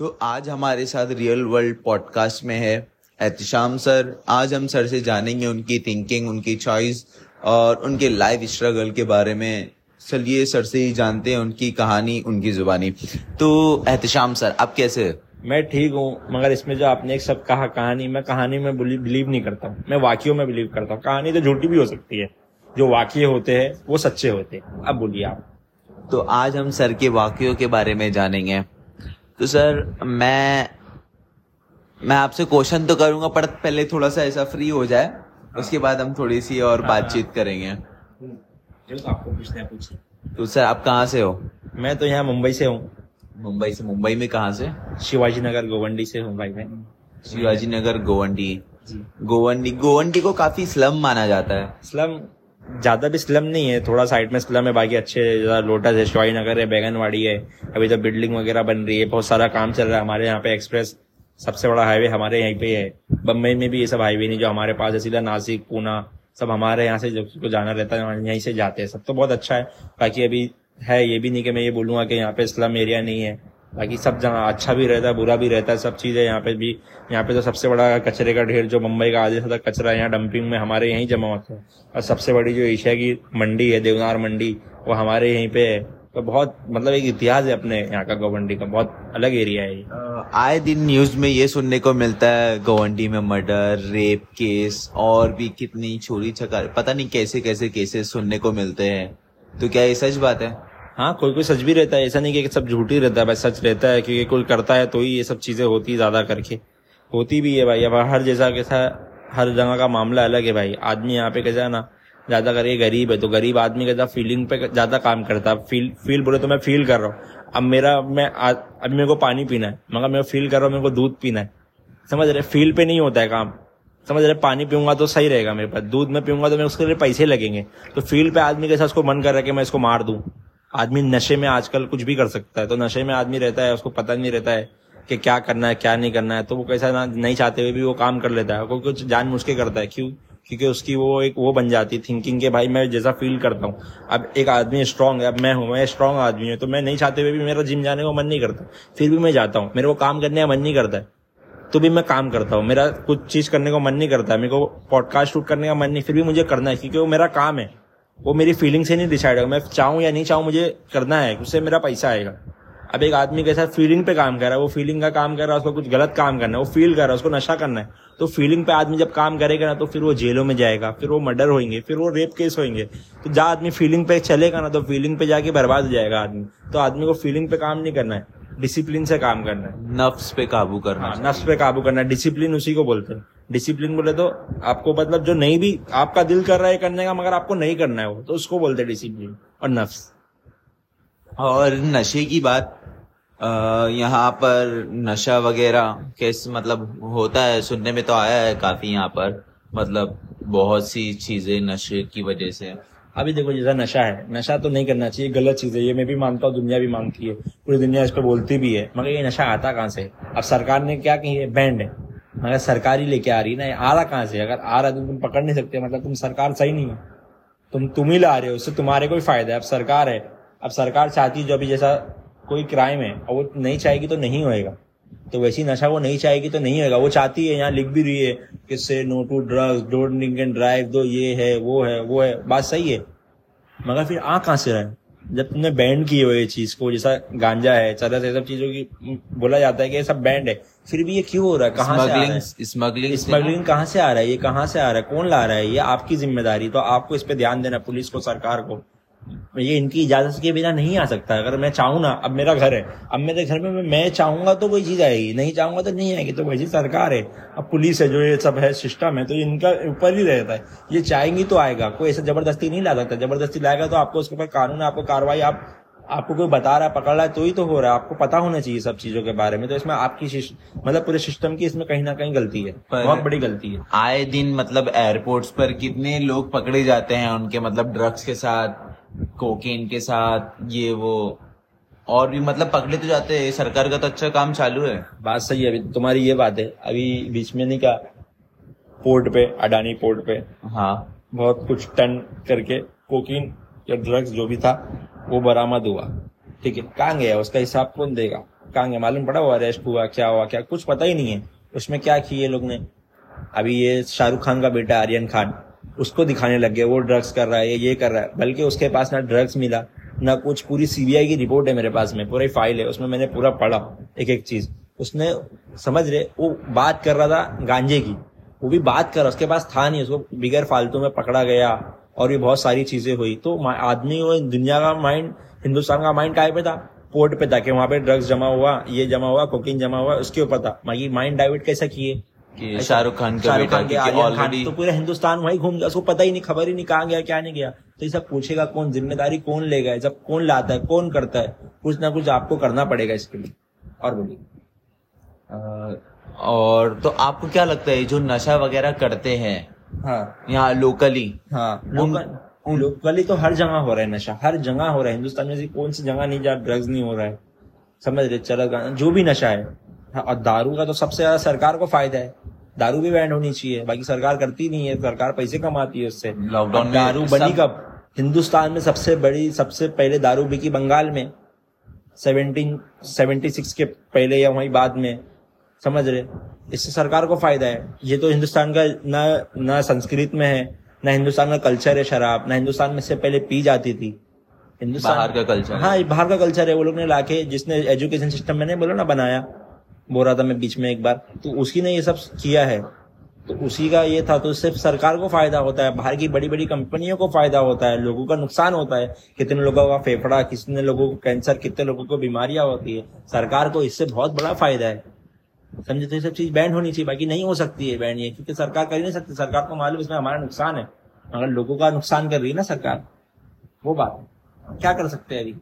तो आज हमारे साथ रियल वर्ल्ड पॉडकास्ट में है एहतशाम सर। आज हम सर से जानेंगे उनकी थिंकिंग उनकी चॉइस और उनके लाइफ स्ट्रगल के बारे में। चलिए सर से ही जानते हैं उनकी कहानी उनकी जुबानी। तो एहतशाम सर आप कैसे मैं ठीक हूँ मगर इसमें जो आपने एक सब कहा कहानी मैं कहानी में बिलीव नहीं करता हूँ। मैं वाक्यों में बिलीव करता हूँ। कहानी तो झूठी भी हो सकती है। जो वाक्य होते हैं वो सच्चे होते हैं। अब बोलिए आप। तो आज हम सर के वाक्यों के बारे में जानेंगे। तो सर मैं मैं आपसे क्वेश्चन तो करूँगा पर पहले थोड़ा सा ऐसा फ्री हो जाए। उसके बाद हम थोड़ी सी और बातचीत करेंगे। जो तो आपको पूछना है पूछिए। तो सर आप कहाँ से हो? मैं तो यहाँ मुंबई से हूँ। मुंबई से मुंबई में कहाँ से? शिवाजी नगर गोवंडी से हूँ भाई मैं। शिवाजी नगर गोवंडी गोवंडी गोवंडी को काफ़ी स्लम माना जाता है। स्लम ज़्यादा भी स्लम नहीं है, थोड़ा साइड में स्लम है, बाकी अच्छे, ज़्यादा लोटस है शिवाजी नगर है, बैगनवाड़ी है। अभी तो बिल्डिंग वगैरह बन रही है, बहुत सारा काम चल रहा है हमारे यहाँ पे एक्सप्रेस, सबसे बड़ा हाईवे हमारे यहीं पे है। बम्बई में भी ये सब हाईवे नहीं, जो हमारे पास है, सीधा नासिक, पूना, सब हमारे यहाँ से जिसको जाना रहता है यहीं से जाते हैं। सब तो बहुत अच्छा है, बाकी अभी है ये भी नहीं कि मैं ये बोलूँगा कि यहाँ पे स्लम एरिया नहीं है। बाकी सब जगह अच्छा भी रहता है, बुरा भी रहता है, सब चीज़ें यहाँ पे भी, यहाँ पे तो सबसे बड़ा कचरे का ढेर जो मुंबई का आधे से ज़्यादा कचरा यहाँ डंपिंग में हमारे यहीं जमा होता है। और सबसे बड़ी जो एशिया की मंडी है, देवनार मंडी, वो हमारे यहीं पे है। तो बहुत मतलब एक इतिहास है अपने यहाँ का गोवंडी का, बहुत अलग एरिया है आए दिन न्यूज़ में ये सुनने को मिलता है, गोवंडी में मर्डर, रेप केस, और भी कितनी चोरी चकार पता नहीं कैसे कैसे केसेस सुनने को मिलते हैं। तो क्या ये सच बात है? हाँ कोई कोई सच भी रहता है, ऐसा नहीं कि सब झूठी रहता है, भाई सच रहता है, क्योंकि कोई करता है तो ही ये सब चीज़ें होती ज़्यादा करके। होती भी है भाई, अब हर जैसा कैसा हर जगह का मामला अलग है भाई। आदमी यहाँ पे कैसा है ना, ज़्यादा करके गरीब है तो गरीब आदमी कैसा फीलिंग पे ज़्यादा काम करता है। फील फील बोले तो मैं फील कर रहा हूँ। अब मेरा, मैं अब मेरे को पानी पीना है मगर मैं फील कर रहा हूँ, मेरे को दूध पीना है। समझ रहे? फील पे नहीं होता है काम। समझ रहे? पानी पीऊँगा तो सही रहेगा मेरे पास। दूध में पीऊँगा तो मेरे उसके लिए पैसे लगेंगे। तो फील पे आदमी कैसा उसको मन कर रहा है कि मैं इसको मार दूँ। आदमी नशे में आजकल कुछ भी कर सकता है तो नशे में आदमी रहता है, उसको पता नहीं रहता है कि क्या करना है, क्या नहीं करना है तो वो कैसा ना, नहीं चाहते हुए भी वो काम कर लेता है कोई कुछ जान के करता है, क्यों? क्योंकि उसकी वो एक, वो बन जाती है थिंकिंग के भाई मैं जैसा फील करता हूँ। अब एक आदमी स्ट्रांग है, अब मैं हूँ, मैं स्ट्रांग आदमी हूँ तो मैं नहीं चाहते हुए भी मेरा जिम जाने का मन नहीं करता। फिर भी मैं जाता हूँ, मेरे को काम करने का मन नहीं करता है तो भी मैं काम करता हूँ, मेरा कुछ चीज़ करने का मन नहीं करता है, मेरे को पॉडकास्ट शूट करने का मन नहीं, फिर भी मुझे करना है, क्योंकि वो मेरा काम है। वो मेरी फीलिंग से नहीं डिसाइड होगा। मैं चाहूँ या नहीं चाहूँ मुझे करना है उससे मेरा पैसा आएगा। अब एक आदमी कैसा फीलिंग पे काम कर रहा है वो फीलिंग का काम कर रहा है उसको कुछ गलत काम करना है वो फील कर रहा है उसको नशा करना है तो फीलिंग पे आदमी जब काम करेगा ना तो फिर वो जेलों में जाएगा फिर वो मर्डर होंगे फिर वो रेप केस होंगे तो जहाँ आदमी फीलिंग पे चलेगा ना तो फीलिंग पे जाके बर्बाद हो जाएगा आदमी। तो आदमी को फीलिंग पे काम नहीं करना है डिसिप्लिन से काम करना है। नफ्स पे काबू करना हाँ नफ्स पे काबू करना है डिसिप्लिन उसी को बोलते हैं। डिसिप्लिन बोले तो आपको मतलब जो नहीं भी आपका दिल कर रहा है करने का मगर आपको नहीं करना है वो तो उसको बोलते हैं डिसिप्लिन और नफ्स और नशे की बात यहाँ पर नशा वगैरह कैसे मतलब होता है? सुनने में तो आया है काफ़ी यहाँ पर मतलब बहुत सी चीज़ें नशे की वजह से। अभी देखो जैसा नशा है नशा तो नहीं करना चाहिए गलत चीज़ है ये मैं भी मानता हूँ दुनिया भी मानती है पूरी दुनिया इस पर बोलती भी है मगर ये नशा आता कहाँ से? अब सरकार ने क्या की है? बैंड है। मगर सरकारी लेके आ रही ना, ये आ रहा कहाँ से? अगर आ रहा तो तुम पकड़ नहीं सकते मतलब तुम सरकार सही नहीं है। तुम तुम ही ला रहे हो, उससे तुम्हारे कोई फ़ायदा है। अब सरकार है, अब सरकार चाहती है जो अभी जैसा कोई क्राइम है, और वो नहीं चाहेगी तो नहीं होएगा। तो वैसी नशा वो नहीं चाहेगी तो नहीं होएगा। वो चाहती है, यहाँ लिख भी रही है कि say no to drugs don't drink and drive दो ये है, वो है वो है। बात सही है। मगर फिर आ कहाँ से रहा जब तुमने बैंड की हो ये चीज़ को जैसा गांजा है चरस है सब चीज़ों की बोला जाता है कि ये सब बैंड है। फिर भी ये क्यों हो रहा है? कहाँ से आ रहा है? स्मगलिंग स्मगलिंग स्मगलिंग कहाँ से आ रहा है? ये कहाँ से आ रहा है? कौन ला रहा है? ये आपकी ज़िम्मेदारी। तो आपको इस पे ध्यान देना पुलिस को सरकार को। ये इनकी इजाज़त के बिना नहीं आ सकता। अगर मैं चाहूँ ना अब मेरा घर है अब मेरे घर में मैं, चाहूँगा तो कोई चीज़ आएगी नहीं चाहूँगा तो नहीं आएगी। तो वैसी सरकार है अब पुलिस है जो ये सब है सिस्टम है तो इनका ऊपर ही रहता है। ये चाहेंगी तो आएगा कोई ऐसा ज़बरदस्ती नहीं ला सकता। ज़बरदस्ती लाएगा तो आपको उसके ऊपर कानून आपको कार्रवाई आप आपको कोई बता रहा है पकड़ रहा है तो ही तो हो रहा है। आपको पता होना चाहिए सब चीज़ों के बारे में। तो इसमें आपकी मतलब पूरे सिस्टम की इसमें कहीं ना कहीं गलती है। बहुत बड़ी गलती है। आए दिन मतलब एयरपोर्ट्स पर कितने लोग पकड़े जाते हैं उनके मतलब ड्रग्स के साथ कोकेन के साथ ये वो और भी मतलब पकड़े तो जाते हैं सरकार का तो अच्छा काम चालू है। बात सही है अभी तुम्हारी ये बात है अभी बीच में नहीं क्या पोर्ट पे अडानी पोर्ट पे हाँ। बहुत कुछ टन करके कोकीन या ड्रग्स जो भी था वो बरामद हुआ। ठीक है कहाँ गया उसका हिसाब कौन देगा? कहाँ गया मालूम पड़ा वो अरेस्ट हुआ क्या हुआ क्या? कुछ पता ही नहीं है उसमें क्या किए लोग ने? अभी ये शाहरुख खान का बेटा आर्यन खान उसको दिखाने लग गए वो ड्रग्स कर रहा है, ये कर रहा है। बल्कि उसके पास ना ड्रग्स मिला, ना कुछ। पूरी सीबीआई की रिपोर्ट है मेरे पास में, पूरी फ़ाइल है, उसमें मैंने पूरा पढ़ा एक एक चीज़। उसने समझ रहे, वो बात कर रहा था गांजे की। वो भी बात कर रहा, उसके पास था नहीं, उसको बिगैर फालतू में पकड़ा गया और ये बहुत सारी चीज़ें हुई। तो आदमी वो दुनिया का माइंड हिंदुस्तान का माइंड काय पे था? पोर्ट पे था कि वहाँ पे ड्रग्स जमा हुआ, ये जमा हुआ कोकिन जमा हुआ, उसके ऊपर था। बाकी माइंड डाइवर्ट कैसा किए? कि शाहरुख खान का शाहरुख खान ऑलरेडी तो पूरे हिंदुस्तान वही घूम गया उसको पता ही नहीं खबर ही नहीं कहाँ गया क्या नहीं गया। तो ये सब पूछेगा कौन ज़िम्मेदारी कौन लेगा जब कौन लाता है कौन करता है? कुछ ना कुछ आपको करना पड़ेगा इसके लिए। और बोलिए। और तो आपको क्या लगता है जो नशा वगैरह करते हैं हाँ। यहाँ लोकली हाँ लोकल लोकली तो हर जगह हो रहा है नशा हर जगह हो रहा है। हिंदुस्तान में ऐसी कौन सी जगह नहीं जहाँ ड्रग्स नहीं हो रहा है? समझ रहे चरस जो भी नशा हाँ, और दारू का तो सबसे ज़्यादा सरकार को फ़ायदा है। दारू भी बैंड होनी चाहिए बाकी सरकार करती नहीं है सरकार पैसे कमाती है उससे। लॉकडाउन दारू बनी कब? हिंदुस्तान में सबसे बड़ी सबसे पहले दारू बिकी बंगाल में। सेवनटीन सेवेंटी सिक्स के पहले या वहीं बाद में। समझ रहे? इससे सरकार को फ़ायदा है। ये तो हिंदुस्तान का न न संस्कृत में है न हिंदुस्तान का कल्चर है शराब न हिंदुस्तान में इससे पहले पी जाती थी। हिंदुस्तान बाहर का कल्चर। हाँ बाहर का कल्चर है वो लोग ने लाके जिसने एजुकेशन सिस्टम मैंने बोला ना बनाया। बोल रहा था मैं बीच में एक बार तो उसी ने ये सब किया है। तो उसी का ये था तो सिर्फ़ सरकार को फ़ायदा होता है, बाहर की बड़ी बड़ी कंपनियों को फ़ायदा होता है, लोगों का नुकसान होता है। कितने लोगों का फेफड़ा, कितने लोगों को कैंसर, कितने लोगों को बीमारियाँ होती है। सरकार को इससे बहुत बड़ा फ़ायदा है। समझे? तो ये सब चीज़ बैंड होनी चाहिए, बाकी नहीं हो सकती है बैंड ये, क्योंकि सरकार कर ही नहीं सकती। सरकार को मालूम इसमें हमारा नुकसान है। अगर लोगों का नुकसान कर रही है ना सरकार, वो बात है। क्या कर सकते हैं अभी?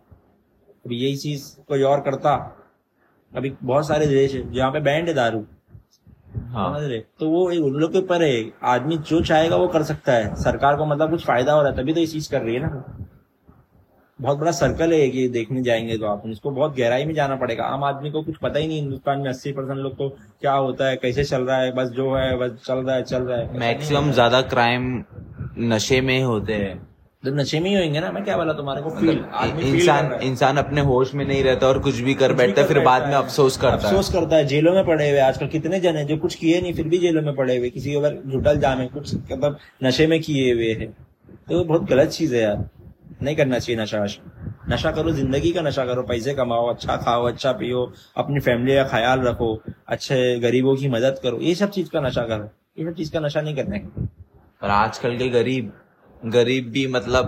अभी यही चीज़ कोई और करता अभी बहुत सारे देश है जहाँ पे बैंड है दारू। हाँ। समझ रहे? तो वो एक उन लोग के ऊपर है। आदमी जो चाहेगा वो कर सकता है। सरकार को मतलब कुछ फ़ायदा हो रहा है तभी तो ये चीज़ कर रही है ना। बहुत बड़ा सर्कल है कि देखने जाएँगे तो आप। इसको बहुत गहराई में जाना पड़ेगा। आम आदमी को कुछ पता ही नहीं हिंदुस्तान में अस्सी परसेंट लोग को क्या होता है कैसे चल रहा है बस जो है बस चल रहा है चल रहा है। मैक्सिमम ज़्यादा क्राइम नशे में होते हैं। तो नशे में ही होंगे ना मैं क्या बोला तुम्हारे को? फील आदमी इंसान इंसान अपने होश में नहीं रहता और कुछ भी कर बैठता है फिर बाद में अफसोस करता है। अफसोस करता है जेलों में पड़े हुए आजकल कितने जन है जो कुछ किए नहीं फिर भी जेलों में पड़े हुए किसी के ऊपर झुटल जामे कुछ मतलब नशे में किए हुए है। तो बहुत गलत चीज़ है यार। नहीं करना चाहिए नशा। नशा करो ज़िंदगी का नशा करो पैसे कमाओ अच्छा खाओ अच्छा पियो अपनी फैमिली का ख्याल रखो अच्छे गरीबों की मदद करो। ये सब चीज़ का नशा करो। ये सब चीज़ का नशा नहीं करना है। पर आजकल के गरीब गरीब भी मतलब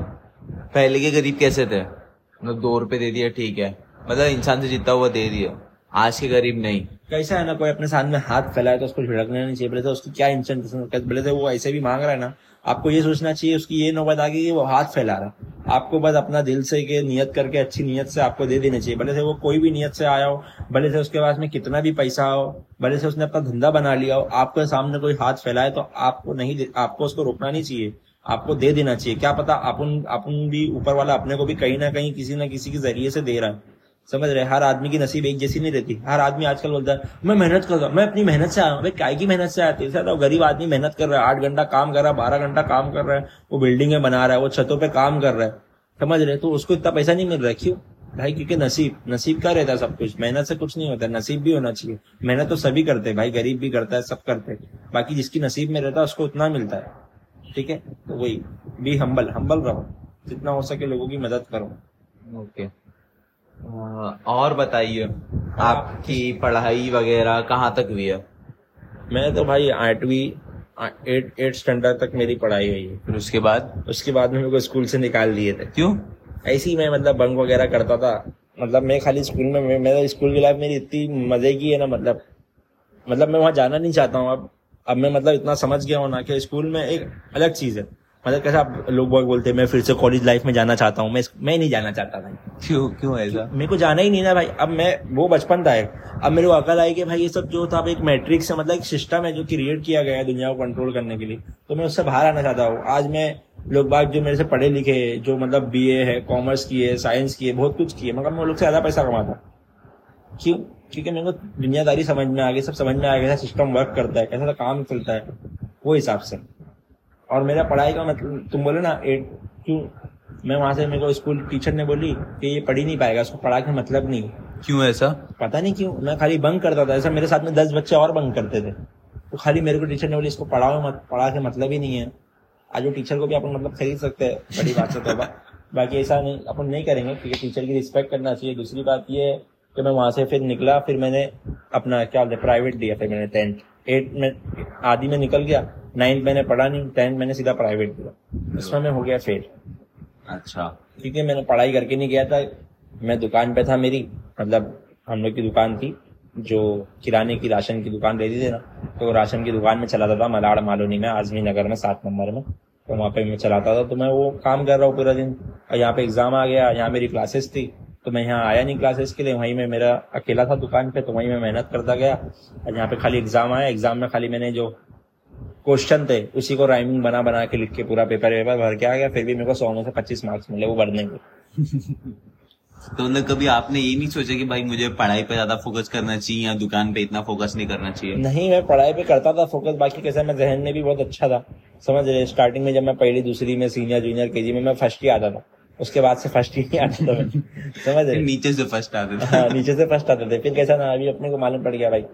पहले के गरीब कैसे थे? मतलब दो रुपए दे दिया ठीक है। मतलब इंसान से जीता हुआ दे दिया। आज के गरीब नहीं। कैसा है ना, कोई अपने साथ में हाथ फैलाए तो उसको झिड़कना नहीं चाहिए बोले तो उसकी क्या इंटेंशन बोले तो वो ऐसे भी मांग रहा है ना, आपको ये सोचना चाहिए, उसकी ये नौबत आ गई कि वो हाथ फैला रहा आपको बस अपना दिल से के नियत करके, अच्छी नियत से आपको दे देना चाहिए, भले से वो कोई भी नियत से आया हो, भले से उसके पास में कितना भी पैसा हो, भले से उसने अपना धंधा बना लिया हो, आपके सामने कोई हाथ फैलाए तो आपको नहीं आपको उसको रोकना नहीं चाहिए। आपको दे देना चाहिए। क्या पता अपन अपन भी ऊपर वाला अपने को भी कहीं ना कहीं किसी ना किसी के ज़रिए से दे रहा है। समझ रहे हर आदमी की नसीब एक जैसी नहीं रहती। हर आदमी आजकल बोलता है मैं मेहनत कर रहा हूँ, मैं अपनी मेहनत से आया भाई काय की मेहनत से आती है तो गरीब आदमी मेहनत कर रहा है आठ घंटा काम कर रहा है बारह घंटा काम कर रहा है वो बिल्डिंगें बना रहा है वो छतों पे काम कर रहा है। समझ रहे तो उसको इतना पैसा नहीं मिल रहा क्यों? भाई क्योंकि नसीब नसीब का रहता है सब कुछ। मेहनत से कुछ नहीं होता नसीब भी होना चाहिए। मेहनत तो सभी करते हैं भाई गरीब भी करता है सब करते हैं। बाकी जिसकी नसीब में रहता है उसको उतना मिलता है। ठीक है? तो वही बी हम्बल हम्बल रहो। जितना हो सके लोगों की मदद करो। ओके और बताइए आपकी पढ़ाई वगैरह कहाँ तक हुई है? मैं तो भाई आठवीं एट एट स्टैंडर्ड तक मेरी पढ़ाई हुई है। फिर उसके बाद? उसके बाद में मेरे को स्कूल से निकाल दिए थे। क्यों? ऐसे ही मैं मतलब बंक वगैरह करता था। मतलब मैं खाली स्कूल में मैं मेरा स्कूल की लाइफ मेरी इतनी मज़े की है ना मतलब मतलब मैं वहाँ जाना नहीं चाहता हूँ अब। अब मैं मतलब इतना समझ गया हूँ ना कि स्कूल में एक अलग चीज़ है। मतलब कैसे आप लोग बहुत बोलते हैं मैं फिर से कॉलेज लाइफ में जाना चाहता हूँ। मैं मैं नहीं जाना चाहता भाई। क्यों क्यों ऐसा? मेरे को जाना ही नहीं ना भाई। अब मैं वो बचपन था अब मेरे को अकल आई कि भाई ये सब जो था एक मैट्रिक्स है मतलब एक सिस्टम है जो क्रिएट किया गया है दुनिया को कंट्रोल करने के लिए। तो मैं उससे बाहर आना चाहता हूँ। आज मैं लोग बाग जो मेरे से पढ़े लिखे हैं, जो मतलब बीए है कॉमर्स किए साइंस किए बहुत कुछ किए मगर मैं लोग से ज़्यादा पैसा कमाता क्यों? क्योंकि मेरे को दुनियादारी समझ में आ गई सब समझ में आ गया कैसा सिस्टम वर्क करता है कैसा सा काम चलता है वो हिसाब से। और मेरा पढ़ाई का मतलब तुम बोले ना एट क्यों? मैं वहाँ से मेरे को स्कूल टीचर ने बोली कि ये पढ़ ही नहीं पाएगा उसको पढ़ा के मतलब नहीं। क्यों ऐसा? पता नहीं क्यों मैं खाली बंक करता था ऐसा मेरे साथ में दस बच्चे और बंक करते थे। तो खाली मेरे को टीचर ने बोली इसको पढ़ाओ मत पढ़ा के मतलब ही नहीं है। आज वो टीचर को भी अपन मतलब खरीद सकते हैं बड़ी बात से तो बाकी ऐसा नहीं अपन नहीं करेंगे क्योंकि टीचर की रिस्पेक्ट करना चाहिए। दूसरी बात ये कि मैं वहाँ से फिर निकला फिर मैंने अपना क्या बोलते प्राइवेट दिया फिर मैंने टेंथ एट में आधी में निकल गया नाइन्थ मैंने पढ़ा नहीं टेंथ मैंने सीधा प्राइवेट दिया उसमें मैं हो गया फेल अच्छा। क्योंकि मैंने पढ़ाई करके नहीं गया था मैं दुकान पे था मेरी मतलब हम लोग की दुकान थी जो किराने की राशन की दुकान रहती थी ना तो राशन की दुकान में चलाता था मलाड़ मालोनी में आजमी नगर में सात नंबर में। तो वहाँ पे मैं चलाता था तो मैं वो काम कर रहा हूँ पूरा दिन। और यहाँ पे एग्ज़ाम आ गया यहाँ मेरी क्लासेस थी। तो मैं यहाँ आया नहीं क्लासेस के लिए वहीं में मेरा अकेला था दुकान पे तो वहीं मैं मेहनत करता गया। और यहाँ पे खाली एग्ज़ाम आया एग्ज़ाम में खाली मैंने जो क्वेश्चन थे उसी को राइमिंग बना बना के लिख के पूरा पेपर वेपर भर के आ गया। फिर भी मेरे को सौ में से पच्चीस मार्क्स मिले वो भरने के। तो मतलब कभी आपने ये नहीं सोचा कि भाई मुझे पढ़ाई पे ज़्यादा फोकस करना चाहिए या दुकान पे इतना फोकस नहीं करना चाहिए? नहीं मैं पढ़ाई पे करता था फोकस बाकी कैसे मैं जहन में भी बहुत अच्छा था। समझ रहे स्टार्टिंग में जब मैं पहली दूसरी में सीनियर जूनियर के में मैं फ़र्स्ट ही आता था। उसके बाद से फ़र्स्ट ही नहीं आता था। मैं। समझ रहे? नीचे से फ़र्स्ट आते थे। हाँ नीचे से फ़र्स्ट आते थे। फिर कैसा ना अभी अपने को मालूम पड़ गया भाई।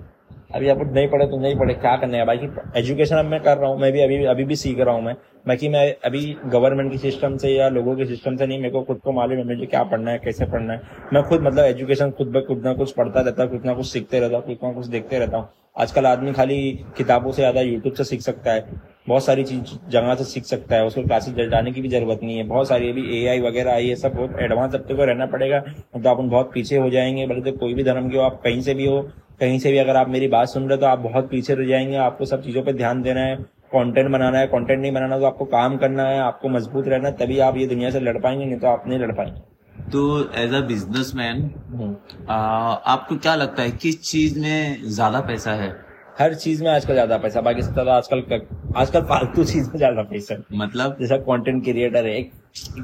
अभी आप नहीं पढ़े तो नहीं पढ़े क्या करने है? बाकी एजुकेशन अब मैं कर रहा हूँ मैं भी अभी अभी भी सीख रहा हूँ मैं। बाकी मैं अभी गवर्नमेंट के सिस्टम से या लोगों के सिस्टम से नहीं मेरे को खुद को मालूम है मुझे क्या पढ़ना है कैसे पढ़ना है। मैं खुद मतलब एजुकेशन खुद ब खुद ना कुछ पढ़ता रहता हूँ कुछ ना कुछ सीखते रहता हूँ कुछ ना कुछ देखते रहता हूँ। आजकल आदमी खाली किताबों से ज़्यादा यूट्यूब से सीख सकता है, बहुत सारी चीज़ जगह से सीख सकता है, उसको क्लासेस जाने की भी ज़रूरत नहीं है, बहुत सारी अभी ए आई वगैरह आई है, सब बहुत एडवांस अपने को रहना पड़ेगा तो अपन बहुत पीछे हो जाएँगे बल्कि तो कोई भी धर्म के हो, आप कहीं से भी हो, कहीं से भी अगर आप मेरी बात सुन रहे हो तो आप बहुत पीछे रह जाएँगे, आपको सब चीज़ों पर ध्यान देना है कंटेंट बनाना है कंटेंट नहीं बनाना तो आपको काम करना है, आपको मज़बूत रहना है, तभी आप ये दुनिया से लड़ पाएँगे, नहीं तो आप नहीं लड़ पाएँगे। तो एज अ बिजनेसमैन। आपको क्या लगता है किस चीज़ में ज़्यादा पैसा है? हर चीज़ में आजकल ज़्यादा पैसा बाकी ज़्यादा आजकल आजकल फालतू चीज़ में ज़्यादा पैसा मतलब? जैसा कंटेंट क्रिएटर है एक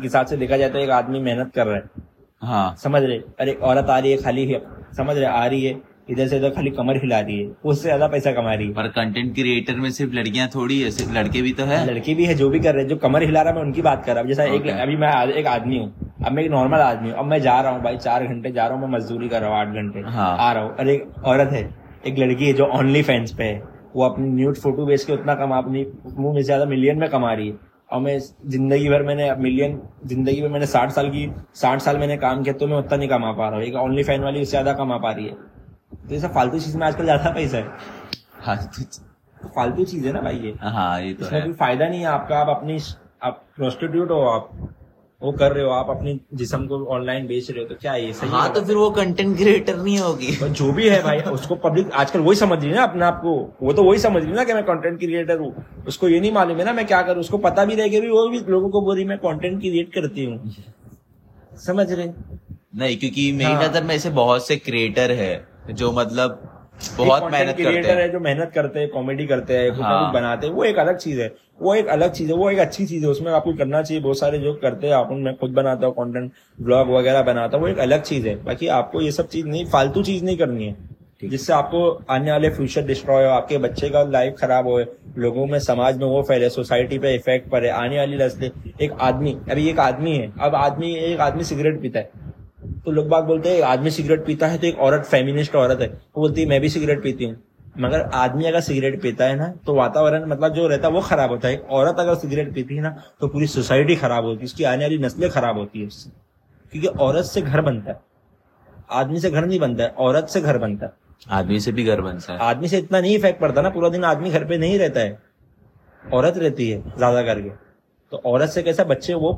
हिसाब से देखा जाए तो एक आदमी मेहनत कर रहा है। हाँ। समझ रहे? अरे एक औरत आ रही है खाली है। समझ रहे? आ रही है। इधर से इधर खाली कमर हिला रही है। उससे ज़्यादा पैसा कमा रही है। पर कंटेंट क्रिएटर में सिर्फ़ लड़कियाँ थोड़ी है सिर्फ़ लड़के भी तो है? लड़की भी है जो भी कर रहे हैं जो कमर हिला रहा है मैं उनकी बात कर रहा हूँ। जैसा okay. एक अभी मैं एक आदमी हूँ। अब मैं एक नॉर्मल आदमी हूँ। अब मैं जा रहा हूँ भाई चार घंटे जा रहा हूँ मैं मजदूरी कर रहा हूँ आठ घंटे। हाँ। आ रहा हूँ। अरे एक औरत है एक लड़की है जो ऑनली फैंस पे है। वो अपनी न्यूड फ़ोटो बेच के उतना कमा अपनी मुँह में ज़्यादा मिलियन में कमा रही है। और मैं ज़िंदगी भर मैंने मिलियन ज़िंदगी में मैंने साठ साल की साठ साल मैंने काम किया तो मैं उतना नहीं कमा पा रहा हूँ। एक ऑनली फ़ैन वाली उससे ज़्यादा कमा पा रही है। तो ये सब फालतू चीज़ में आजकल ज़्यादा पैसा है। हाँ तो- फालतू चीज़ है ना भाई ये। हाँ ये तो है। फ़ायदा नहीं है आपका। आप अपनी आप प्रोस्टिट्यूट हो आप। वो कर रहे हो आप अपनी जिसम को ऑनलाइन बेच रहे हो तो क्या ये सही हाँ तो फिर वो कंटेंट क्रिएटर नहीं होगी। पर जो भी है भाई उसको पब्लिक आजकल वही समझ रही है ना अपने आप को। वो तो वही समझ रही है ना कि मैं कंटेंट क्रिएटर हूँ। उसको ये नहीं मालूम है ना मैं क्या करूँ। उसको पता भी रहेगा भी वो भी लोगों को बोल रही मैं कॉन्टेंट क्रिएट करती हूँ। समझ रहे नहीं क्योंकि मेरी हाँ। नज़र में ऐसे बहुत से क्रिएटर है जो मतलब बहुत मेहनत करते है। हैं जो मेहनत करते हैं कॉमेडी करते हैं कुछ हाँ। कुछ बनाते हैं वो एक अलग चीज़ है। वो एक अलग चीज़ है वो एक अच्छी चीज़ है उसमें आपको करना चाहिए बहुत सारे जो करते हैं आप मैं खुद बनाता हूँ कंटेंट ब्लॉग वगैरह बनाता हूँ वो एक अलग चीज़ है। बाकी आपको ये सब चीज़ नहीं फालतू चीज़ नहीं करनी है। जिससे आपको आने वाले फ्यूचर डिस्ट्रॉय हो आपके बच्चे का लाइफ खराब हो लोगों में समाज में वो फैले सोसाइटी पे इफ़ेक्ट पड़े आने वाली नस्लें एक आदमी अभी एक आदमी है अब आदमी एक आदमी सिगरेट पीता है। तो लोग बाग बोलते हैं आदमी सिगरेट पीता है तो एक औरत फेमिनिस्ट औरत है। वो बोलती है मैं भी सिगरेट पीती हूँ। मगर आदमी अगर सिगरेट पीता है ना तो वातावरण मतलब जो रहता है वो खराब होता है। एक औरत अगर सिगरेट पीती है ना तो पूरी सोसाइटी खराब होती है उसकी आने वाली नस्लें खराब होती है उससे। क्योंकि औरत से घर बनता है। आदमी से घर नहीं बनता है औरत से घर बनता है। आदमी से भी घर बनता है। आदमी से इतना नहीं इफ़ेक्ट पड़ता ना पूरा दिन आदमी घर पे नहीं रहता है। औरत रहती है ज़्यादा करके। तो औरत से कैसा बच्चे वो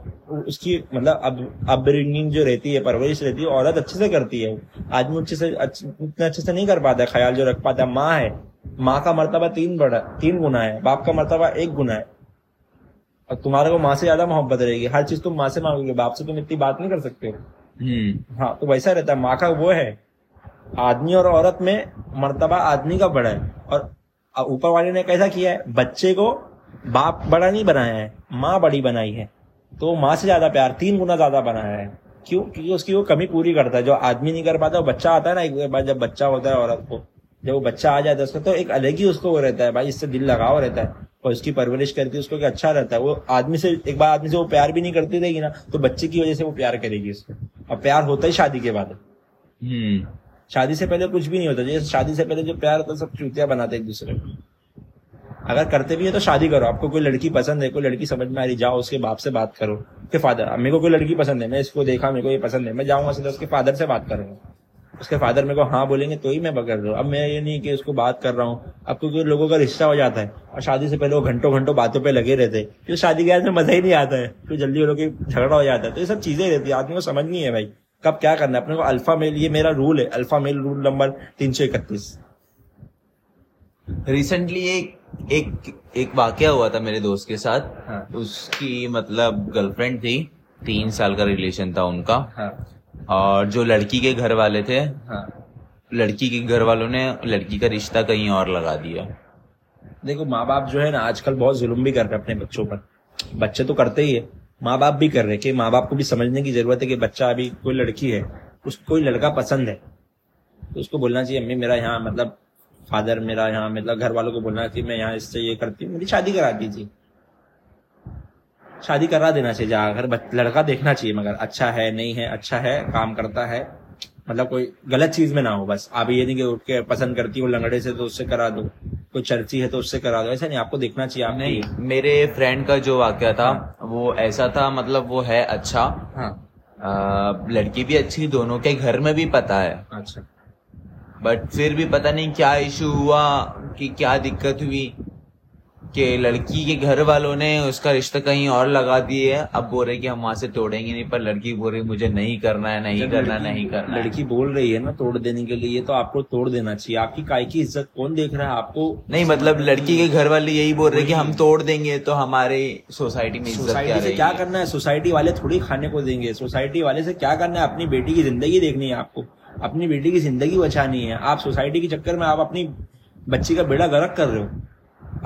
उसकी मतलब अब अपब्रिंगिंग जो रहती है परवरिश रहती है औरत अच्छे से करती है। आदमी अच्छे से अच्छे, उतने अच्छे से नहीं कर पाता ख्याल जो रख पाता है माँ है। माँ का मरतबा तीन बड़ा तीन गुना है बाप का मरतबा एक गुना है। और तुम्हारे को माँ से ज़्यादा मोहब्बत रहेगी हर चीज़ तुम माँ से मांगोगे बाप से तुम इतनी बात नहीं कर सकते हो। हम्म। हाँ तो वैसा रहता है माँ का वो है। आदमी और औरत में मरतबा आदमी का बड़ा है। और ऊपर वाले ने कैसा किया है? बच्चे को बाप बड़ा नहीं बनाया है माँ बड़ी बनाई है। तो माँ से ज़्यादा प्यार तीन गुना ज़्यादा बनाया है। क्यों? क्योंकि उसकी वो कमी पूरी करता है। जो आदमी नहीं कर पाता वो बच्चा आता है ना एक बार जब बच्चा होता है औरत को जब वो बच्चा आ जाता है उसका तो एक अलग ही उसको वो रहता है भाई इससे दिल लगाव रहता है। और उसकी परवरिश करती है उसको कि अच्छा रहता है। वो आदमी से एक बार आदमी से वो प्यार भी नहीं करती रहेगी ना तो बच्चे की वजह से वो प्यार करेगी उसको। और प्यार होता ही शादी के बाद। हम्म। शादी से पहले कुछ भी नहीं होता। जैसे शादी से पहले जो प्यार होता है सब चूतिया बनाते एक दूसरे को। अगर करते भी है तो शादी करो। आपको कोई लड़की पसंद है, कोई लड़की समझ में आ रही, जाओ उसके बाप से बात करो। के फादर मेरे को कोई लड़की पसंद है, मैं इसको देखा, मेरे को ये पसंद है, मैं जाऊँगा सीधा उसके फादर से बात करूँगा। उसके फादर मेरे को हाँ बोलेंगे तो ही मैं पकड़ रहा अब मैं ये नहीं कि उसको बात कर रहा हूँ। अब क्योंकि लोगों का रिश्ता हो जाता है और शादी से पहले वो घंटों घंटों बातों पे लगे रहते हैं। फिर शादी के में मज़ा ही नहीं आता है। फिर जल्दी वो लोग झगड़ा हो जाता है। तो ये सब चीज़ें रहती है। आदमी को समझ नहीं है भाई कब क्या करना है। अपने को अल्फ़ा मेल ये मेरा रूल है। अल्फ़ा मेल रूल नंबर तीन सौ इकतीस। रिसेंटली एक एक एक वाकया हुआ था मेरे दोस्त के साथ। हाँ। उसकी मतलब गर्लफ्रेंड थी तीन साल का रिलेशन था उनका। हाँ। और जो लड़की के घर वाले थे हाँ। लड़की के घर वालों ने लड़की का रिश्ता कहीं और लगा दिया। देखो माँ बाप जो है ना आजकल बहुत जुल्म भी कर रहे हैं अपने बच्चों पर। बच्चे तो करते ही है। माँ बाप भी कर रहे हैं कि माँ बाप को भी समझने की ज़रूरत है कि बच्चा अभी कोई लड़की है उसको कोई लड़का पसंद है तो उसको बोलना चाहिए अम्मी मेरा यहाँ मतलब फादर मेरा यहाँ मतलब घर वालों को बोलना चाहिए मैं यहाँ इससे ये करती हूँ मेरी शादी करा दीजिए। शादी करा देना चाहिए जाकर लड़का देखना चाहिए मगर अच्छा है नहीं है अच्छा है काम करता है मतलब कोई गलत चीज़ में ना हो बस। आप ये नहीं कि उठ के पसंद करती हो लंगड़े से तो उससे करा दो कोई चर्ची है तो उससे करा दो ऐसा नहीं आपको देखना चाहिए आप नहीं मेरे फ्रेंड का जो वाकया था हाँ। वो ऐसा था मतलब वो है अच्छा। हाँ। आ, लड़की भी अच्छी दोनों के घर में भी पता है। अच्छा। बट फिर भी पता नहीं क्या इशू हुआ कि क्या दिक्कत हुई कि लड़की के घर वालों ने उसका रिश्ता कहीं और लगा दिए है। अब बोल रहे कि हम वहाँ से तोड़ेंगे नहीं पर लड़की बोल रही मुझे नहीं करना है नहीं करना नहीं करना। लड़की बोल रही है ना तोड़ देने के लिए तो आपको तोड़ देना चाहिए। आपकी काय की इज़्ज़त कौन देख रहा है? आपको नहीं मतलब लड़की के घर वाले यही बोल रहे कि हम तोड़ देंगे तो हमारे सोसाइटी में सोसाइटी से क्या करना है? सोसाइटी वाले थोड़ी खाने को देंगे। सोसाइटी वाले से क्या करना है? अपनी बेटी की ज़िंदगी देखनी है आपको। अपनी बेटी की ज़िंदगी बचानी है। आप सोसाइटी के चक्कर में आप अपनी बच्ची का बेड़ा गर्क कर रहे हो।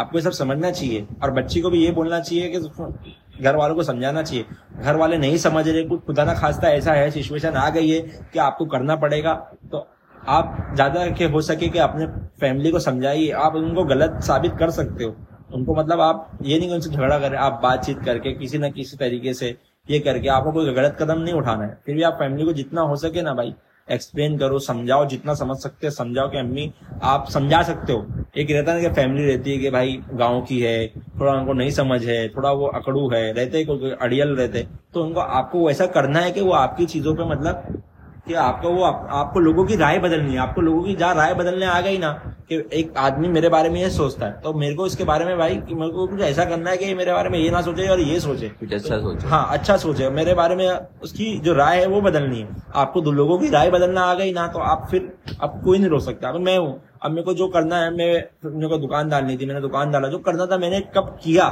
आपको ये सब समझना चाहिए। और बच्ची को भी ये बोलना चाहिए कि घर वालों को समझाना चाहिए। घर वाले नहीं समझ रहे कुछ खुदा ना खास्ता ऐसा है सिचुएशन आ गई है कि आपको करना पड़ेगा। तो आप ज़्यादा के हो सके कि अपने फैमिली को समझाइए। आप उनको गलत साबित कर सकते हो। उनको मतलब आप ये नहीं कि उनसे झगड़ा करें। आप बातचीत करके किसी न किसी तरीके से ये करके आपको कोई गलत कदम नहीं उठाना है। फिर भी आप फैमिली को जितना हो सके ना भाई। एक्सप्लेन करो समझाओ जितना समझ सकते हो समझाओ कि अम्मी आप समझा सकते हो। एक रहता है ना कि फैमिली रहती है कि भाई गाँव की है थोड़ा उनको नहीं समझ है थोड़ा वो अकड़ू है रहते अड़ियल रहते तो उनको आपको वैसा करना है कि वो आपकी चीज़ों पे मतलब कि आपको वो आप, आपको लोगों की राय बदलनी है आपको लोगों की जहाँ राय बदलने आ गई ना कि एक आदमी मेरे बारे में ये सोचता है। तो मेरे को इसके बारे में भाई मेरे को कुछ ऐसा करना है कि मेरे बारे में ये ना सोचे और ये सोचे। कुछ अच्छा तो, सोचे। हाँ अच्छा सोचे। मेरे बारे में उसकी जो राय है वो बदलनी है। आपको दो लोगों की राय बदलना आ गई ना तो आप फिर अब कोई नहीं रोक सकता। अब मैं हूँ। अब मेरे को जो करना है मैं मेरे को दुकान डालनी थी। मैंने दुकान डाला। जो करना था मैंने कब किया?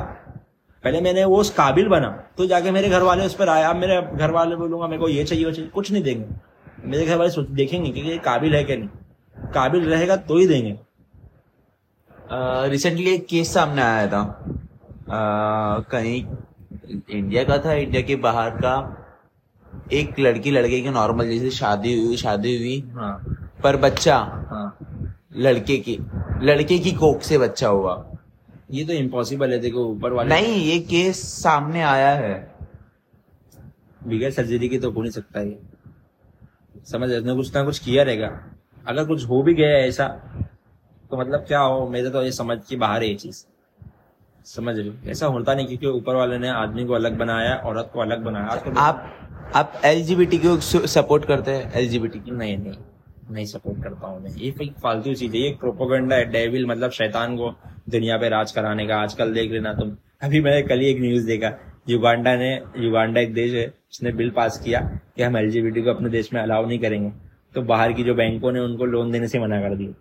पहले मैंने वो उस काबिल बना। तो जाके मेरे घर वाले उस पर आए अब मेरे घर वाले बोलूँगा मेरे को ये चाहिए वो चाहिए। कुछ नहीं देंगे। मेरे घर वाले देखेंगे कि ये काबिल है कि नहीं। काबिल रहेगा तो ही देंगे। रिसेंटली एक केस सामने आया था। कहीं इंडिया का था इंडिया के बाहर का। एक लड़की लड़के की नॉर्मल जैसे शादी हुई शादी हुई। हाँ। पर बच्चा हाँ। लड़के की लड़के की कोख से बच्चा हुआ। ये तो इम्पॉसिबल है देखो ऊपर वाले नहीं ये केस सामने आया है। बगैर सर्जरी की तो हो नहीं सकता ये। समझ रहे कुछ ना कुछ किया रहेगा। अगर कुछ हो भी गया ऐसा तो मतलब क्या हो मेरे तो ये समझ के बाहर है ये चीज़। समझ रहे ऐसा होता नहीं क्योंकि ऊपर वाले ने आदमी को अलग बनाया औरत को अलग बनाया। आजकल आप आप एल को सपोर्ट करते हैं एल नहीं नहीं नहीं सपोर्ट करता हूँ मैं। ये फालतू चीज़ है ये प्रोपोगंडा है डेविल मतलब शैतान को दुनिया पे राज कराने का। आजकल देख लेना तुम। अभी मैंने कल ही एक न्यूज़ देखा युगांडा ने युगांडा एक देश है उसने बिल पास किया कि हम एलजीबीटी को अपने देश में अलाउ नहीं करेंगे। तो बाहर की जो बैंकों ने उनको लोन देने से मना कर दिया।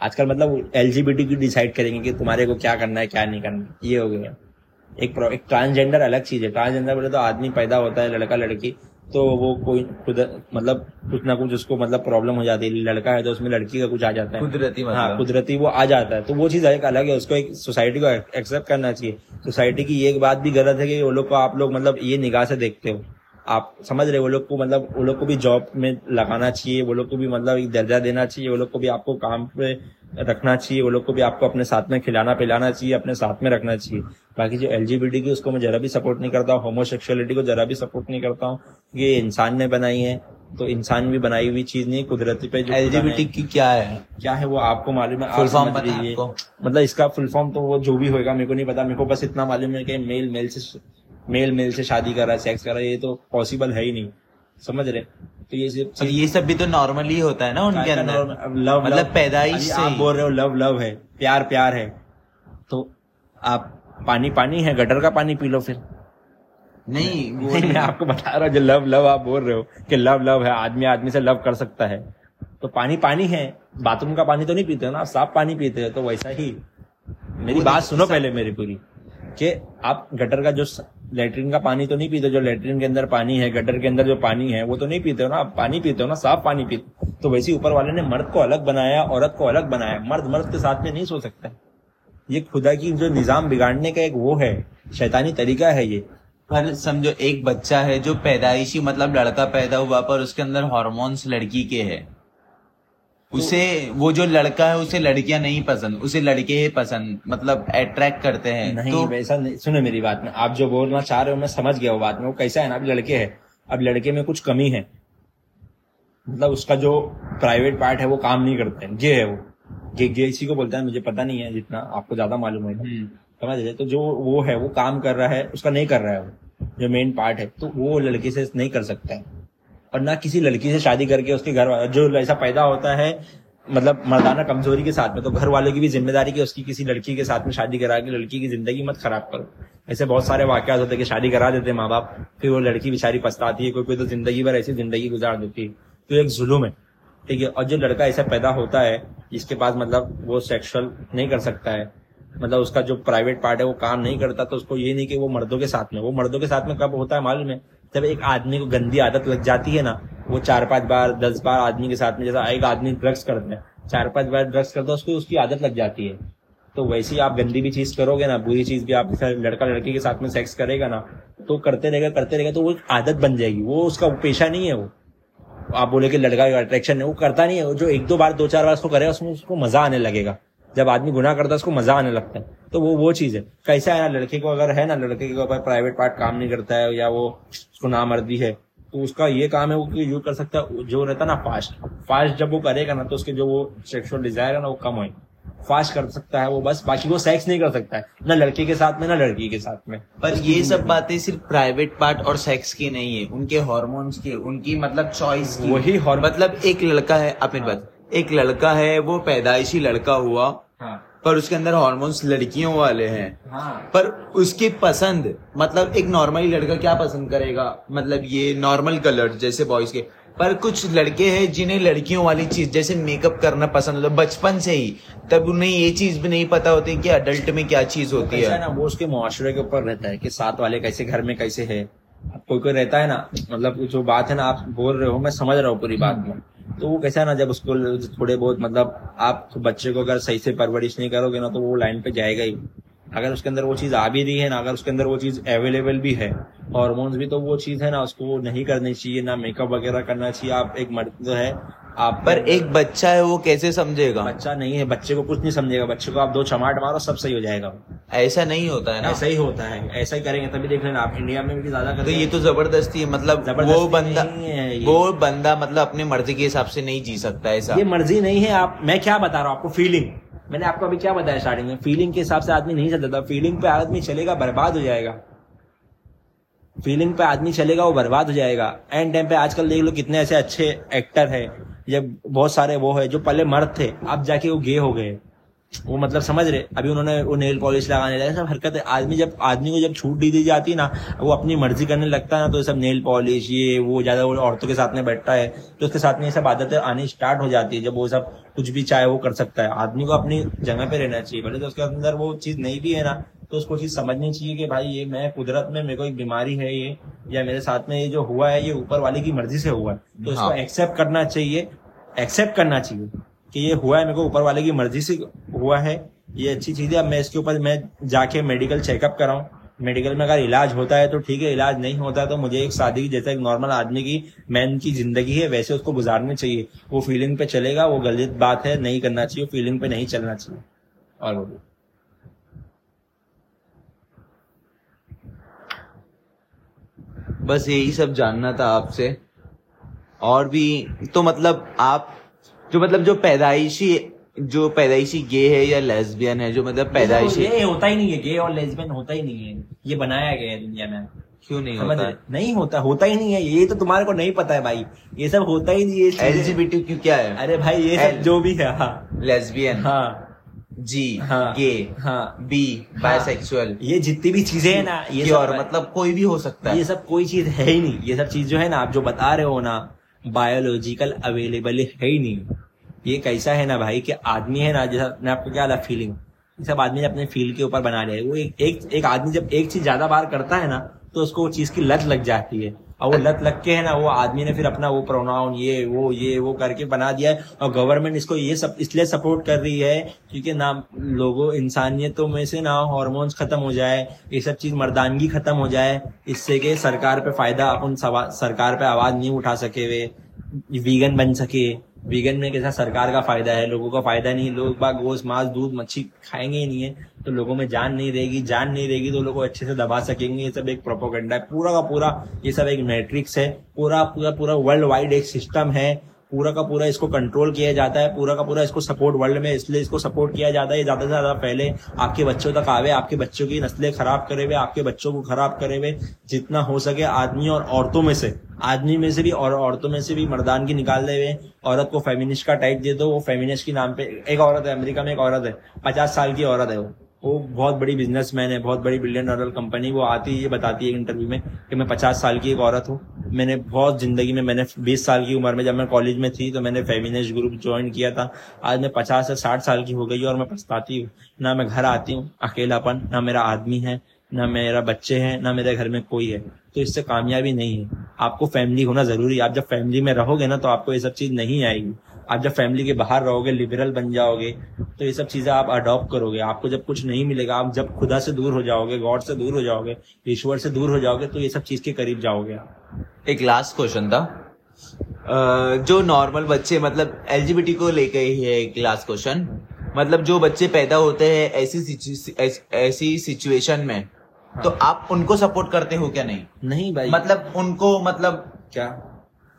आजकल मतलब एल की डिसाइड करेंगे कि तुम्हारे को क्या करना है क्या नहीं करना ये हो गया एक एक ट्रांसजेंडर अलग चीज़ है। ट्रांसजेंडर बोले तो आदमी पैदा होता है लड़का लड़की तो वो कोई खुद मतलब कुछ ना कुछ उसको मतलब प्रॉब्लम हो जाती है। लड़का है तो उसमें लड़की का कुछ आ जाता है। कुदरती हाँ मतलब कुदरती वो आ जाता है। तो वो चीज़ एक अलग है उसको एक सोसाइटी को एक्सेप्ट करना चाहिए। सोसाइटी की ये एक बात भी गलत है कि वो लोग को आप लोग मतलब ये निगाह से देखते हो। आप समझ रहे हो वो लोग को मतलब वो लोग को भी जॉब में लगाना चाहिए वो लोग को भी मतलब एक दर्जा देना चाहिए वो लोग को भी आपको काम पे रखना चाहिए वो लोग को भी आपको अपने साथ में खिलाना पिलाना चाहिए अपने साथ में रखना चाहिए बाकी जो एल की उसको मैं जरा भी सपोर्ट नहीं करता हूँ होमोसेक्सुअलिटी को जरा भी सपोर्ट नहीं करता हूँ ये इंसान ने बनाई है तो इंसान भी बनाई हुई चीज़ नहीं कुदरती पे एलजीबीटी की क्या है क्या है वो आपको मालूम है लीजिए। आपको? मतलब इसका फुल फॉर्म तो वो जो भी होगा मेरे को नहीं पता मेरे को बस इतना मालूम है कि मेल मेल से मेल मेल से शादी कर रहा है सेक्स कर रहा है ये तो पॉसिबल है ही नहीं। समझ रहे? तो ये सिर्फ़ और ये सब भी तो नॉर्मली होता है ना उनके अंदर? लव मतलब पैदाइश से आप बोल रहे हो लव लव है प्यार प्यार है। तो आप पानी पानी है गटर का पानी पी लो फिर। नहीं वो नहीं मैं आपको बता रहा हूँ जो लव लव आप बोल रहे हो कि लव लव है आदमी आदमी से लव कर सकता है। तो पानी पानी है बाथरूम का पानी तो नहीं पीते हो ना आप साफ़ पानी पीते हो तो वैसा ही। मेरी बात सुनो पहले मेरी पूरी कि आप गटर का जो लेटरिन का पानी तो नहीं पीते, जो लेटरिन के अंदर पानी है, गटर के अंदर जो पानी है, वो तो नहीं पीते हो ना पानी पीते हो ना, साफ़ पानी पीते तो वैसे ऊपर वाले ने मर्द को अलग बनाया, औरत को अलग बनाया। मर्द मर्द के साथ में नहीं सो सकता। ये खुदा की जो निज़ाम बिगाड़ने का एक वो है, शैतानी तरीका है ये। पर समझो, एक बच्चा है जो पैदाइशी मतलब लड़का पैदा हुआ पर उसके अंदर हॉर्मोन्स लड़की के है। उसे वो जो लड़का है उसे लड़कियाँ नहीं पसंद उसे लड़के ही पसंद मतलब अट्रैक्ट करते हैं। नहीं तो वैसा नहीं सुनो मेरी बात में आप जो बोलना चाह रहे हो मैं समझ गया वो बात में वो कैसा है ना अब लड़के है अब लड़के में कुछ कमी है। मतलब उसका जो प्राइवेट पार्ट है वो काम नहीं करता है गे है वो। गे गे इसी को बोलता है मुझे पता नहीं है जितना आपको ज़्यादा मालूम है हम्म, समझ रहे तो जो वो है वो काम कर रहा है उसका नहीं कर रहा है वो जो मेन पार्ट है तो वो लड़के से नहीं कर सकता है। और ना किसी लड़की से शादी करके उसके घर जो ऐसा पैदा होता है मतलब मर्दाना कमज़ोरी के साथ में तो घर वालों की भी ज़िम्मेदारी कि उसकी किसी लड़की के साथ में शादी करा के लड़की की ज़िंदगी मत खराब करो। ऐसे बहुत सारे वाकयात होते हैं कि शादी करा देते हैं माँ बाप फिर वो लड़की बेचारी पछताती है कोई कोई तो ज़िंदगी भर ऐसी ज़िंदगी गुजार देती है। तो एक जुलूम है, ठीक है? और जो लड़का ऐसा पैदा होता है, जिसके पास मतलब वो सेक्सुअल नहीं कर सकता है मतलब उसका जो प्राइवेट पार्ट है, वो काम नहीं करता तो उसको ये नहीं कि वो मर्दों के साथ में, वो मर्दों के साथ में कब होता है मालूम है? जब एक आदमी को गंदी आदत लग जाती है ना, वो चार पाँच बार, दस बार आदमी के साथ में जैसा एक आदमी ड्रग्स करता है, चार पाँच बार ड्रग्स करता है, उसको उसकी आदत लग जाती है। तो वैसे ही आप गंदी भी चीज़ करोगे ना, बुरी चीज़ भी आप लड़का लड़की के साथ में सेक्स करेगा ना तो करते रहेगा करते रहेगा तो वो आदत बन जाएगी, वो उसका पेशा नहीं है वो। आप बोले कि लड़का अट्रैक्शन है, वो करता नहीं है जो एक दो बार, दो चार बार उसको करेगा, उसमें उसको मज़ा आने लगेगा। जब आदमी गुना करता है, उसको मज़ा आने लगता है। तो वो वो चीज़। है कैसा है ना लड़के को अगर है ना लड़के के ऊपर प्राइवेट पार्ट काम नहीं करता है या वो उसको नामर्दी है तो उसका ये काम है वो कि यूज़ कर सकता है जो रहता है ना फास्ट फास्ट जब वो करेगा ना तो उसके जो वो सेक्सुअल डिज़ायर है ना वो कम होए फास्ट कर सकता है वो बस बाकी वो सेक्स नहीं कर सकता है। ना लड़के के साथ में ना लड़की के साथ में। पर ये सब बातें सिर्फ़ प्राइवेट पार्ट और सेक्स की नहीं है उनके हॉर्मोन्स की उनकी मतलब चॉइस की वही मतलब एक लड़का है अपने पास एक लड़का है वो पैदाइशी लड़का हुआ। हाँ। पर उसके अंदर हॉर्मोन्स लड़कियों वाले हैं। हाँ। पर उसकी पसंद मतलब एक नॉर्मली लड़का क्या पसंद करेगा? मतलब ये नॉर्मल कलर जैसे बॉयज़ के। पर कुछ लड़के हैं जिन्हें लड़कियों वाली चीज़ जैसे मेकअप करना पसंद होता है। बचपन से ही तब उन्हें ये चीज़ भी नहीं पता होती कि अडल्ट में क्या चीज़ होती है। है ना वो उसके मुआशरे के ऊपर रहता है कि साथ वाले कैसे घर में कैसे है। कोई कोई रहता है ना मतलब जो बात है ना आप बोल रहे हो मैं समझ रहा हूँ पूरी बात में तो वो कैसा है ना जब उसको थोड़े बहुत मतलब आप तो बच्चे को अगर सही से परवरिश नहीं करोगे ना तो वो लाइन पे जाएगा ही। अगर उसके अंदर वो चीज़ आ भी रही है ना अगर उसके अंदर वो चीज़ अवेलेबल भी है हॉर्मोन्स भी तो वो चीज़ है ना उसको नहीं करनी चाहिए ना मेकअप वगैरह करना चाहिए। आप एक मर्द जो है आप पर एक बच्चा है वो कैसे समझेगा? बच्चा नहीं है बच्चे को कुछ नहीं समझेगा। बच्चे को आप दो चमाट मारो सब सही हो जाएगा। ऐसा नहीं होता है ना। ऐसा ही होता है ऐसा ही करेंगे तभी देख लेना। आप इंडिया में भी ज़्यादा तो ये तो ज़बरदस्ती है मतलब ज़बरदस्ती वो बंदा वो बंदा मतलब अपने मर्ज़ी के हिसाब से नहीं जी सकता ऐसा। ये मर्ज़ी नहीं है आप मैं क्या बता रहा हूँ आपको फीलिंग मैंने आपको अभी क्या बताया स्टार्टिंग में? फीलिंग के हिसाब से आदमी नहीं चलता फीलिंग पे आदमी चलेगा बर्बाद हो जाएगा। फीलिंग पे आदमी चलेगा वो बर्बाद हो जाएगा। एंड टाइम पे आजकल देख लो कितने ऐसे अच्छे एक्टर है जब बहुत सारे वो है जो पहले मर्द थे अब जाके वो गे हो गए। वो मतलब समझ रहे अभी उन्होंने वो नेल पॉलिश लगाने लगे सब हरकत है। आदमी जब आदमी को जब छूट दी दी जाती है ना वो अपनी मर्ज़ी करने लगता है ना तो ये सब नेल पॉलिश ये वो ज़्यादा वो औरतों के साथ में बैठता है तो उसके साथ में ये सब आदतें आनी स्टार्ट हो जाती है जब वो सब कुछ भी चाहे वो कर सकता है। आदमी को अपनी जगह पे रहना चाहिए भले तो उसके अंदर वो चीज़ नहीं भी है ना तो उसको चीज़ समझनी चाहिए कि भाई ये मैं कुदरत में मेरे को एक बीमारी है ये या मेरे साथ में ये जो हुआ है ये ऊपर वाले की मर्ज़ी से हुआ है। तो इसको हाँ। एक्सेप्ट करना चाहिए एक्सेप्ट करना चाहिए। कि ये हुआ है मेरे को ऊपर वाले की मर्ज़ी से हुआ है ये अच्छी चीज़ है। अब मैं इसके ऊपर मैं जाके मेडिकल चेकअप कराऊं। मेडिकल में अगर इलाज होता है तो ठीक है इलाज नहीं होता तो मुझे एक शादी की जैसे एक नॉर्मल आदमी की मैन की ज़िंदगी है वैसे उसको गुजारनी चाहिए। वो फीलिंग पे चलेगा वो गलत बात है नहीं करना चाहिए फीलिंग पे नहीं चलना चाहिए। और बोलिए। बस यही सब जानना था आपसे। और भी तो मतलब आप जो मतलब जो पैदाइशी जो पैदाइशी गे है या लेस्बियन है जो मतलब पैदाइशी ये होता ही नहीं है गे और लेस्बियन होता ही नहीं है। ये बनाया गया है दुनिया में। क्यों नहीं होता? रहे? नहीं होता होता ही नहीं है। ये तो तुम्हारे को नहीं पता है भाई। ये सब होता ही नहीं है। एलजीबीटी क्यों क्या है? अरे भाई ये सब जो भी है हाँ। लेस्बियन हाँ। जी हाँ। गे हाँ। बी बाइसेक्सुअल ये जितनी भी चीज़ें है ना ये और मतलब कोई भी हो सकता है। ये सब कोई चीज़ है ही नहीं। ये सब चीज़ जो है ना आप जो बता रहे हो ना बायोलॉजिकल अवेलेबल है ही नहीं। ये कैसा है ना भाई कि आदमी है ना जैसा मैं आपको क्या लगा फीलिंग सब आदमी ने अपने फ़ील्ड के ऊपर बना लिया है वो एक, एक एक आदमी जब एक चीज़ ज़्यादा बार करता है ना तो उसको वो चीज़ की लत लग जाती है। और वो लत लग के है ना, वो आदमी ने फिर अपना वो प्रोनाउन ये, वो ये, वो करके बना दिया है और गवर्नमेंट इसको ये सब, इसलिए सपोर्ट कर रही है क्योंकि ना, लोगों, इंसानियतों में से ना हॉर्मोन्स खत्म हो जाए, ये सब चीज़ मर्दानगी खत्म हो जाए, इससे कि सरकार पे फ़ायदा, अपन सरकार पे आवाज़ नहीं उठा सके वे वीगन बन सके। वीगन में कैसा सरकार का फ़ायदा है, लोगों का फ़ायदा नहीं लोग बाग गोश्त, मांस, दूध, मच्छी खाएँगे ही नहीं है तो लोगों में जान नहीं रहेगी, जान नहीं रहेगी तो लोगों को अच्छे से दबा सकेंगे, ये सब एक प्रोपोगंडा है। पूरा का पूरा ये सब एक मैट्रिक्स है, पूरा पूरा पूरा वर्ल्ड वाइड एक सिस्टम है पूरा का पूरा इसको कंट्रोल किया जाता है, पूरा का पूरा इसको सपोर्ट वर्ल्ड में इसलिए इसको सपोर्ट किया जाता है ज़्यादा से ज़्यादा पहले आपके बच्चों तक आवे, आपके बच्चों की नस्लें खराब करे हुए, आपके बच्चों को खराब करे हुए, जितना हो सके आदमी और औरतों में से, आदमी में से भी और औरतों में से भी मर्दान की निकाल दे हुए, औरत को फेमिनिस्ट का टाइप दे दो, वो फेमिनिस्ट के नाम पे, एक औरत है, अमेरिका में एक औरत है, पचास साल की औरत है वो। वो बहुत बड़ी बिजनेसमैन है, बहुत बड़ी बिलियन डॉलर कंपनी वो आती है, ये बताती है इंटरव्यू में कि मैं पचास साल की एक औरत हूँ। मैंने बहुत ज़िंदगी में, मैंने बीस साल की उम्र में जब मैं कॉलेज में थी तो मैंने फेमिनिस्ट ग्रुप ज्वाइन किया था। आज मैं पचास से साठ साल की हो गई और मैं पछताती हूँ। ना मैं घर आती हूँ, अकेलापन, ना मेरा आदमी है, ना मेरा बच्चे हैं, ना मेरे घर में कोई है। तो इससे कामयाबी नहीं है। आपको फैमिली होना ज़रूरी है। आप जब फैमिली में रहोगे ना तो आपको ये सब चीज़ नहीं आएगी। आप जब फैमिली के बाहर रहोगे लिबरल बन जाओगे तो ये सब चीज़ें आप अडॉप्ट करोगे। आपको जब कुछ नहीं मिलेगा आप जब खुदा से दूर हो जाओगे गॉड से दूर हो जाओगे ईश्वर से दूर हो जाओगे तो ये सब चीज़ के करीब जाओगे आप। एक लास्ट क्वेश्चन था। जो नॉर्मल बच्चे मतलब एलजीबीटी को लेके ही है एक लास्ट क्वेश्चन मतलब जो बच्चे पैदा होते हैं ऐसी ऐसी सिचुएशन में तो आप उनको सपोर्ट करते हो क्या नहीं? नहीं भाई। मतलब उनको मतलब क्या?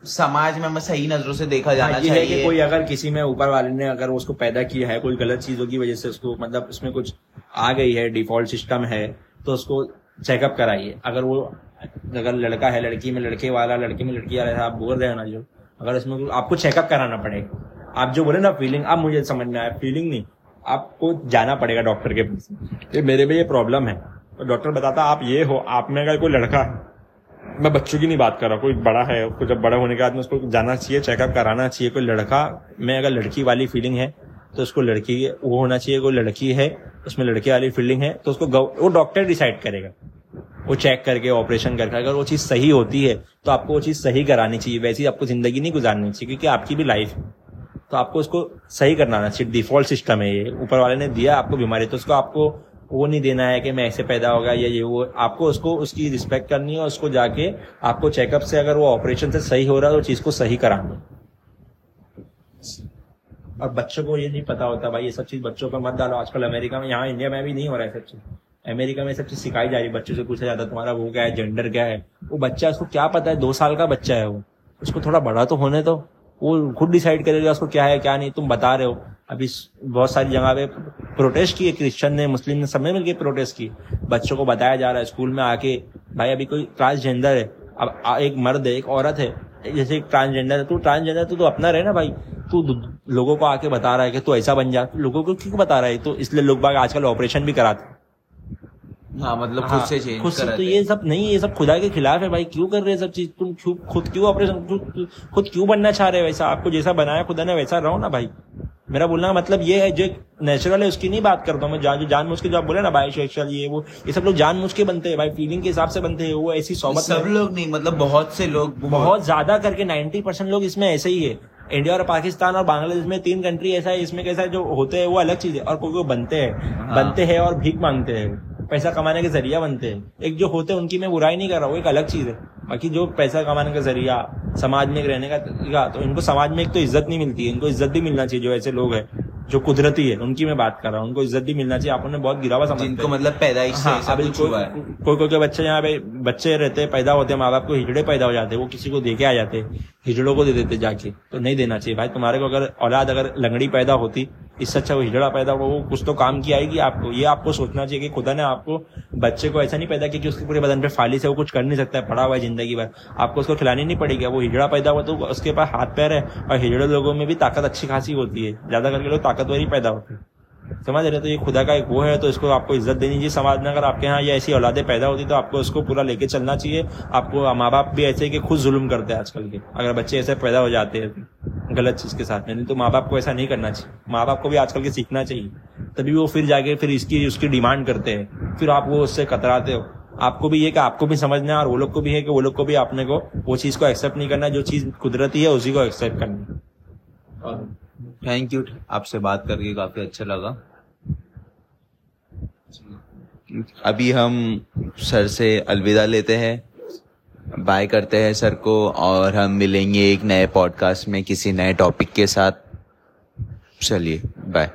समाज में हमें सही नज़रों से देखा जाना हाँ, ये है कि कोई अगर किसी में ऊपर वाले ने अगर उसको पैदा किया है कोई गलत चीज़ों की वजह से उसको मतलब उसमें कुछ आ गई है डिफ़ॉल्ट सिस्टम है तो उसको चेकअप कराइए। अगर वो अगर लड़का है लड़की में लड़के वाला लड़की में लड़की वाला है, आप बोल रहे हो ना जो अगर उसमें कुछ- आपको चेकअप कराना पड़ेगा। आप जो बोले ना फीलिंग अब मुझे समझ में आया फीलिंग नहीं। आपको जाना पड़ेगा डॉक्टर के पास। ये मेरे में ये प्रॉब्लम है। तो डॉक्टर बताता आप ये हो आप में अगर कोई लड़का है मैं बच्चों की नहीं बात कर रहा कोई बड़ा है उसको जब बड़ा होने के बाद में उसको जाना चाहिए चेकअप कराना चाहिए, कोई लड़का, में अगर लड़की वाली फीलिंग है तो उसको लड़की, वो होना चाहिए, कोई लड़की है, उसमें लड़के वाली फीलिंग है तो उसको वो डॉक्टर डिसाइड करेगा। वो चेक करके ऑपरेशन करके, अगर वो चीज़ सही होती है तो आपको वो चीज़ सही करानी चाहिए, वैसी आपको ज़िंदगी नहीं गुजारनी चाहिए, क्योंकि आपकी भी लाइफ है। तो आपको उसको सही करना चाहिए डिफ़ॉल्ट सिस्टम है ये, ऊपर वाले ने दिया आपको बीमारी तो उसको आपको वो नहीं देना है कि मैं ऐसे पैदा होगा या ये वो। आपको उसको, उसकी रिस्पेक्ट करनी है उसको जाके आपको चेकअप से अगर वो ऑपरेशन से सही हो रहा है तो चीज़ को सही कराना। और बच्चों को ये नहीं पता होता भाई, ये सब चीज़ बच्चों पर मत डालो। आजकल अमेरिका में, यहाँ इंडिया में भी नहीं हो रहा है सब चीज़। अमेरिका में सब चीज़ सिखाई जा रही है, बच्चों से पूछा जाता है, तुम्हारा वो क्या है जेंडर क्या है? वो बच्चा, उसको क्या पता है? दो साल का बच्चा है वो। उसको थोड़ा बड़ा तो होने दो। वो खुद डिसाइड करेगा उसको क्या है, क्या नहीं, तुम बता रहे हो। अभी बहुत सारी जगह पे प्रोटेस्ट किए क्रिश्चियन ने, मुस्लिम ने, सबने मिलकर प्रोटेस्ट की बच्चों को बताया जा रहा है स्कूल में आके, भाई अभी कोई ट्रांसजेंडर है, अब एक मर्द है, एक औरत है, जैसे एक ट्रांसजेंडर है, तू ट्रांसजेंडर तो तू अपना रहे ना भाई। तू लोगों को आके बता रहा है कि तू ऐसा बन जा, लोगों को क्यों बता रहा है? तो इसलिए लोग बाग आजकल ऑपरेशन भी कराते हैं मतलब खुद हाँ, से चेंज खुद से तो ये सब नहीं ये सब खुदा के खिलाफ है भाई। क्यों कर रहे हैं सब चीज़? तुम क्यों खुद क्यों ऑपरेशन खुद क्यों बनना चाह रहे हो वैसा? आपको जैसा बनाया खुदा ने वैसा रहो ना भाई। मेरा बोलने का मतलब ये है जो नेचुरल है उसकी नहीं बात करता हूँ मैं। जान जो जानबूझ के जो आप बोले ना बायोसेक्सुअल ये वो ये सब लोग जान मुझ के बनते हैं भाई। फीलिंग के हिसाब से बनते हैं वो ऐसी सोबत सब लोग नहीं मतलब बहुत से लोग बहुत ज़्यादा करके 90 परसेंट लोग इसमें ऐसे ही है। इंडिया और पाकिस्तान और बांग्लादेश में तीन कंट्री ऐसा है इसमें कैसा है, जो होते हैं वो अलग चीज़ है और कोई कोई बनते हैं। हाँ। बनते हैं और भीख मांगते हैं। पैसा कमाने के ज़रिया बनते हैं। एक जो होते हैं उनकी मैं बुराई नहीं कर रहा हूँ एक अलग चीज़ है। बाकी जो पैसा कमाने का ज़रिया समाज में एक रहने का तरीका तो इनको समाज में एक तो इज़्ज़त नहीं मिलती है। इनको इज़्ज़त भी मिलना चाहिए जो ऐसे लोग हैं जो कुदरती है उनकी मैं बात कर रहा हूँ। उनको इज़्ज़त भी मिलना चाहिए। आप उन्हें बहुत गिरावा समझते जिनको हैं। मतलब पैदाइश से हाँ ऐसा अभी कोई कोई कोई कोई बच्चे यहाँ पे बच्चे रहते हैं पैदा होते हैं माँ बाप को हिजड़े पैदा हो जाते हैं वो किसी को दे के आ जाते हैं हिजड़ों को दे देते जाके। तो नहीं देना चाहिए। भाई तुम्हारे को अगर औलाद अगर लंगड़ी पैदा होती इससे अच्छा वो हिजड़ा पैदा हुआ, वो कुछ तो काम की आएगी। आपको ये आपको सोचना चाहिए कि खुदा ने आपको, बच्चे को ऐसा नहीं पैदा किया कि उसके पूरे बदन पे फालिस है वो कुछ कर नहीं सकता है पड़ा हुआ है ज़िंदगी भर। आपको उसको खिलानी नहीं पड़ेगी। वो हिजड़ा पैदा हुआ तो उसके पास हाथ पैर है और हिजड़े लोगों में भी ताकत अच्छी खासी होती है। ज़्यादा करके लोग ताकतवर ही पैदा होते हैं। समझ रहे तो ये खुदा का एक वो है तो इसको आपको इज़्ज़त देनी चाहिए समाज में। अगर आपके यहाँ ये ऐसी औलादे पैदा होती तो आपको इसको पूरा लेके चलना चाहिए। आपको माँ बाप भी ऐसे कि खुद जुल्म करते हैं आजकल के। अगर बच्चे ऐसे पैदा हो जाते हैं, गलत चीज़ के साथ में, नहीं तो माँ बाप को ऐसा नहीं करना चाहिए। माँ बाप को भी आजकल के सीखना चाहिए। तभी वो फिर जाके फिर इसकी, उसकी डिमांड करते हैं। फिर आप वो उससे कतराते हो। आपको भी ये कि आपको भी समझना है और वो लोग को भी है कि वो लोग को भी आपने को वो चीज़ को एक्सेप्ट नहीं करना जो चीज़ कुदरती है, उसी को एक्सेप्ट करना थैंक यू आपसे बात करके काफ़ी अच्छा लगा। अभी हम सर से अलविदा लेते हैं। बाय करते हैं सर को और हम मिलेंगे एक नए पॉडकास्ट में किसी नए टॉपिक के साथ। चलिए बाय